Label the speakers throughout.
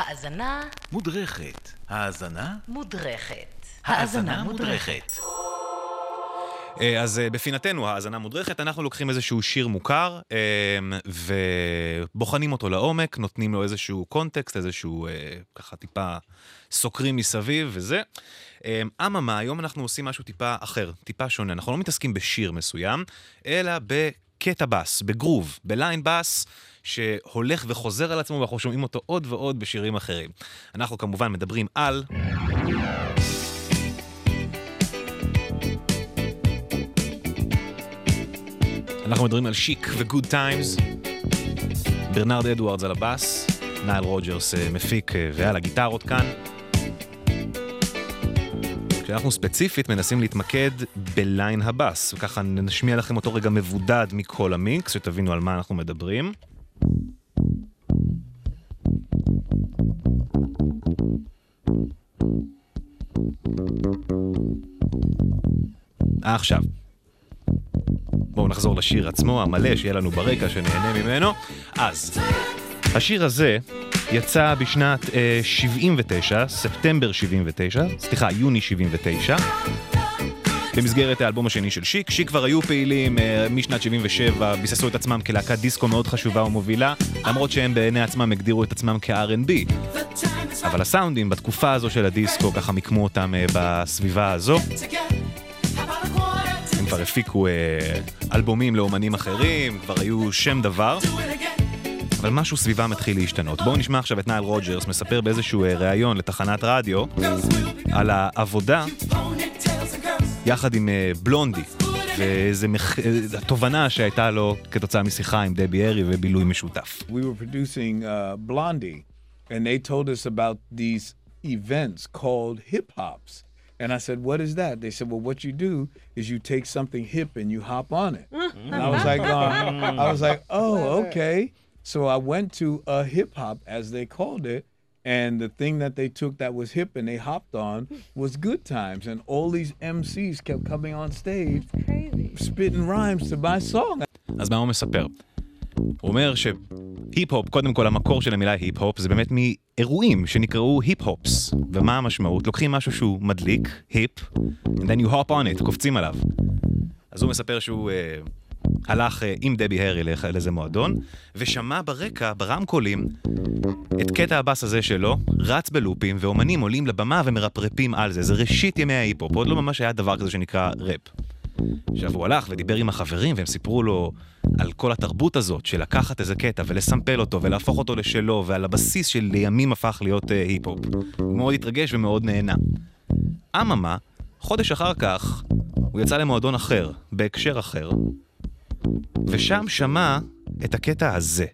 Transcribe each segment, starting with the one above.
Speaker 1: האזנה
Speaker 2: מודרכת. האזנה?
Speaker 1: מודרכת.
Speaker 2: האזנה מודרכת.
Speaker 3: אה, אז אה, בפינתנו, האזנה מודרכת, אנחנו לוקחים איזשהו שיר מוכר אה, ובוחנים אותו לעומק, נותנים לו איזשהו קונטקסט, איזשהו ככה טיפה סוקרים מסביב וזה. אממה, היום אנחנו עושים משהו טיפה אחר, טיפה שונה. אנחנו לא מתעסקים בשיר מסוים, אלא בקטע בס, בגרוב, בליין בס. שהולך וחוזר על עצמו ואנחנו שומעים אותו עוד ועוד בשירים אחרים. אנחנו כמובן מדברים על... אנחנו מדברים על Chic ו Good Times, ברנרד אדוארדס על הבאס, נייל רוג'רס אה, מפיק אה, ועל הגיטרות כאן. כשאנחנו ספציפית מנסים להתמקד ב line הבאס, וככה נשמיע לכם אותו רגע מבודד מכל המיקס, שתבינו על מה אנחנו מדברים. עכשיו, בואו נחזור לשיר עצמו, המלא, שיהיה לנו ברקע, שנהנה ממנו. אז, השיר הזה יצא בשנת uh, 79, ספטמבר 79, סליחה, יוני 79. במסגרת האלבום השני של שיק. שיק כבר היו פעילים uh, משנת 77, ביססו את עצמם כלהקת דיסקו מאוד חשובה ומובילה, למרות שהם בעיני עצמם הגדירו את עצמם כ-R&B. אבל הסאונדים בתקופה הזו של הדיסקו ככה מיקמו אותם uh, בסביבה הזו. הם כבר הפיקו אלבומים לאומנים אחרים, כבר היו שם דבר. אבל משהו סביבם מתחיל להשתנות. בואו נשמע עכשיו את נייל רוג'רס מספר באיזשהו ראיון לתחנת רדיו על העבודה יחד עם בלונדי, וזה מח... התובנה שהייתה לו כתוצאה משיחה עם דבי ארי ובילוי משותף.
Speaker 4: We were producing uh, Blondie, and they told us about these events called hip hops. And I said, what is that? They said, well, what you do is you take something hip and you hop on it. and I was like, uh, I was like, oh, okay. So I went to a hip hop, as they called it, And the thing that they took that was hip and they hopped on was good times. And all these MCs kept coming on stage, spitting rhymes to my song.
Speaker 3: אז מה הוא מספר? הוא אומר שהיפ-הופ, קודם כל המקור של המילה היפ-הופ זה באמת מאירועים שנקראו היפ-הופס. ומה המשמעות? לוקחים משהו שהוא מדליק, היפ, and then you hop on it, קופצים עליו. אז הוא מספר שהוא... אה, הלך אה, עם דבי הרי לאיזה מועדון, ושמע ברקע, ברמקולים, את קטע הבאס הזה שלו, רץ בלופים, ואומנים עולים לבמה ומרפרפים על זה. זה ראשית ימי ההיפ-הופ, עוד לא ממש היה דבר כזה שנקרא ראפ. עכשיו הוא הלך ודיבר עם החברים והם סיפרו לו על כל התרבות הזאת של לקחת איזה קטע ולסמפל אותו ולהפוך אותו לשלו ועל הבסיס של לימים הפך להיות uh, היפ-הופ. הוא מאוד התרגש ומאוד נהנה. אממה, חודש אחר כך הוא יצא למועדון אחר, בהקשר אחר, ושם שמע את הקטע הזה.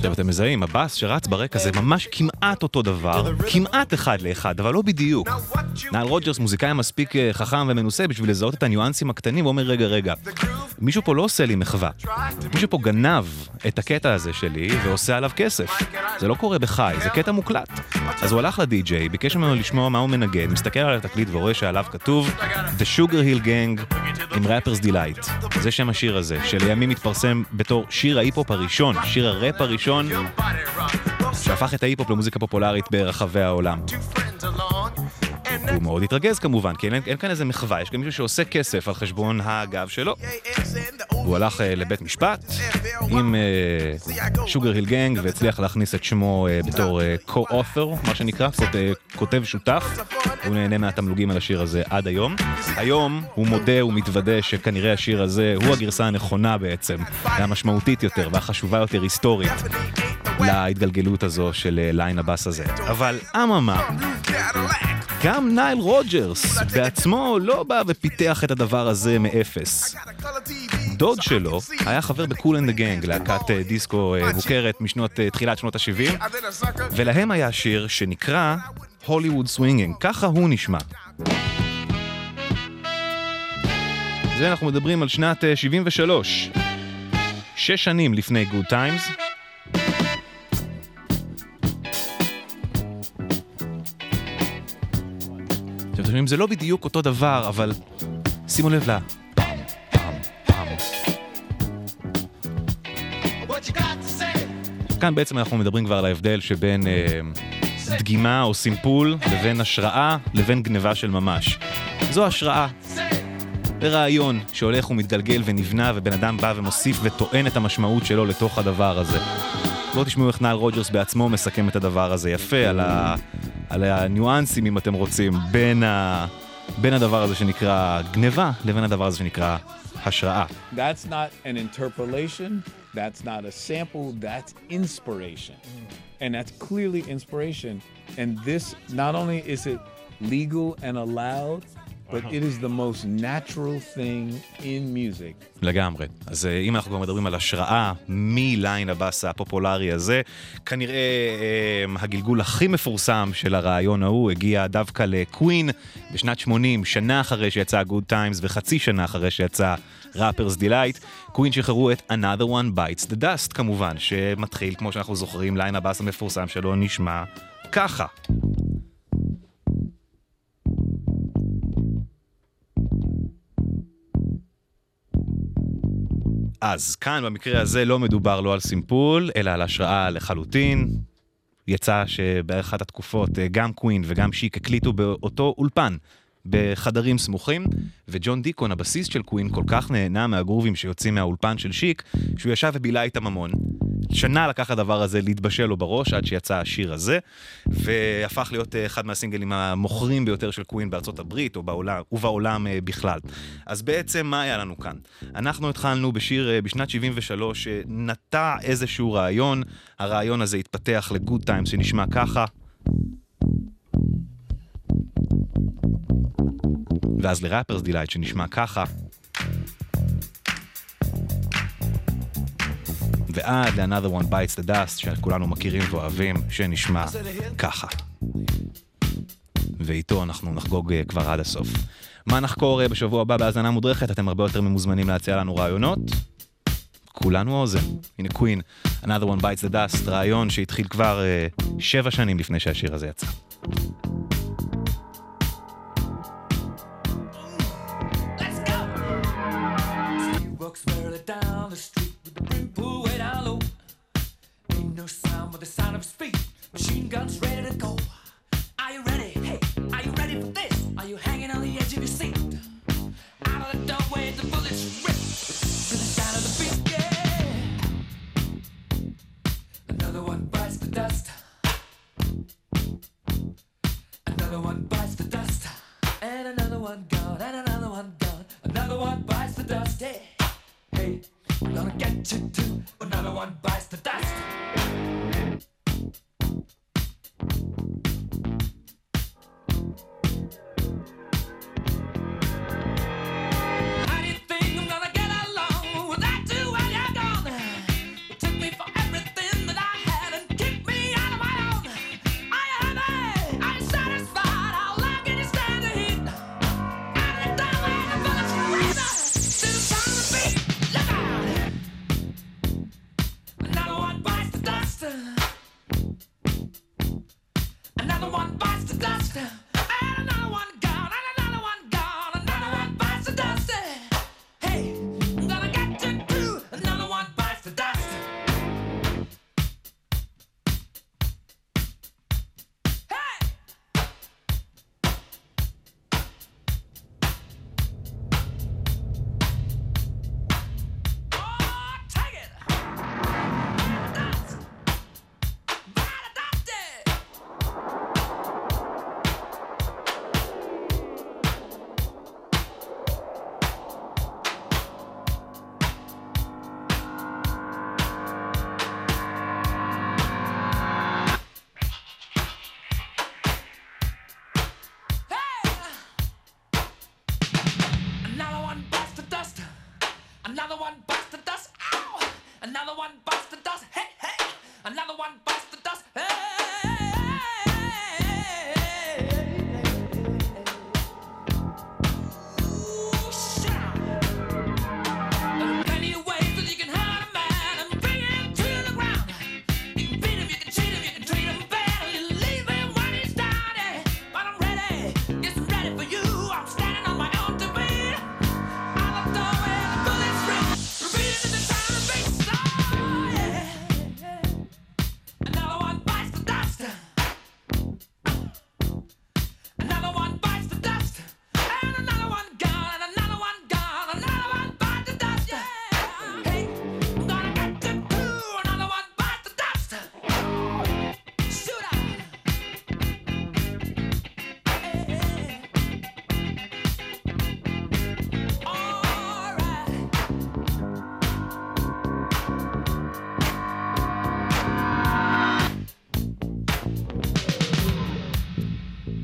Speaker 3: עכשיו אתם מזהים, הבאס שרץ ברקע זה ממש כמעט אותו דבר, כמעט אחד לאחד, אבל לא בדיוק. נעל רוג'רס מוזיקאי מספיק אה, חכם ומנוסה בשביל לזהות את הניואנסים הקטנים ואומר רגע רגע, מישהו פה לא עושה לי מחווה, מישהו פה גנב את הקטע הזה שלי ועושה עליו כסף. זה לא קורה בחי, זה קטע מוקלט. אז הוא הלך לדי-ג'יי, ביקש ממנו לשמוע מה הוא מנגן, מסתכל על התקליט ורואה שעליו כתוב The Sugar Hill Gang עם Rappers Delight. זה שם השיר הזה, שלימים מתפרסם בתור שיר ההיפ-הופ הראשון, שיר הראפ הראשון, שהפך את ההיפ-הופ למוזיקה פופולרית ברחבי העולם. הוא מאוד התרגז כמובן, כי אין, אין כאן איזה מחווה, יש גם מישהו שעושה כסף על חשבון הגב שלו. הוא הלך uh, לבית משפט עם שוגר היל גנג והצליח להכניס את שמו uh, בתור co-author, מה שנקרא, כות, uh, כותב שותף. הוא נהנה מהתמלוגים על השיר הזה עד היום. היום הוא מודה ומתוודה שכנראה השיר הזה הוא הגרסה הנכונה בעצם, והמשמעותית יותר והחשובה יותר היסטורית להתגלגלות הזו של line הבאס הזה. אבל אממה, גם נייל רוג'רס בעצמו לא בא ופיתח את הדבר הזה מאפס. דוד שלו היה חבר ב Kool and the Gang, להקת אה, דיסקו אה, מוכרת משנות, אה, תחילת שנות ה-70, ולהם היה שיר שנקרא Hollywood Swinging, ככה הוא נשמע. זה אנחנו מדברים על שנת אה, 73. שש שנים לפני Good Times. אתם חושבים, זה לא בדיוק אותו דבר, אבל שימו לב ל... כאן בעצם אנחנו מדברים כבר על ההבדל שבין אה, דגימה או סימפול לבין השראה לבין גניבה של ממש. זו השראה. זה רעיון שהולך ומתגלגל ונבנה ובן אדם בא ומוסיף וטוען את המשמעות שלו לתוך הדבר הזה. בואו תשמעו איך נעל רוג'רס בעצמו מסכם את הדבר הזה יפה על, ה... על הניואנסים אם אתם רוצים בין, ה... בין הדבר הזה שנקרא גניבה לבין הדבר הזה שנקרא השראה.
Speaker 4: That's not an interpolation. That's not a sample. That's inspiration. And that's clearly inspiration. And this, not only is it legal and allowed, but it is the most natural thing in music.
Speaker 3: לגמרי. אז אה, אם אנחנו כבר מדברים על השראה מליין הבאס הפופולרי הזה, כנראה אה, הגלגול הכי מפורסם של הרעיון ההוא הגיע דווקא לקווין בשנת 80, שנה אחרי שיצא Good Times וחצי שנה אחרי שיצא Rapper's Delight. Queen שחררו את Another One Bites the Dust כמובן, שמתחיל, כמו שאנחנו זוכרים, line הבאס המפורסם שלו נשמע ככה. אז כאן במקרה הזה לא מדובר לא על סימפול, אלא על השראה לחלוטין. יצא שבאחת התקופות אה, גם קווין וגם שיק הקליטו באותו אולפן, בחדרים סמוכים, וג'ון דיקון, הבסיס של קווין, כל כך נהנה מהגרובים שיוצאים מהאולפן של שיק, שהוא ישב ובילה איתם המון. שנה לקח הדבר הזה להתבשל לו בראש עד שיצא השיר הזה, והפך להיות אה, אחד מהסינגלים המוכרים ביותר של קווין בארצות הברית או בעולם, ובעולם אה, בכלל. אז בעצם מה היה לנו כאן? אנחנו התחלנו בשיר אה, בשנת 73 שנטע איזשהו רעיון, הרעיון הזה התפתח ל Good Times שנשמע ככה. ואז ל Rapper's Delight שנשמע ככה. ועד ל-Another One Bites the Dust, שכולנו מכירים ואוהבים, שנשמע ככה. ואיתו אנחנו נחגוג אה, כבר עד הסוף. מה נחקור אה, בשבוע הבא בהאזנה מודרכת? אתם הרבה יותר ממוזמנים להציע לנו רעיונות. כולנו האוזן. הנה קווין, Another One Bites the Dust, רעיון שהתחיל כבר uh, שבע שנים לפני שהשיר הזה יצא.
Speaker 1: Sound of speed. Machine guns ready to go. Are you ready? Hey, are you ready for this? Are you hanging on the edge of your seat? Out of the doorway, the bullets rip to the sound of the beat. Yeah. Another one bites the dust. Another one bites the dust. And another one gone, and another one gone. Another one bites the dust. Hey, hey, I'm gonna get you too. Another one bites the dust. disaster. Another one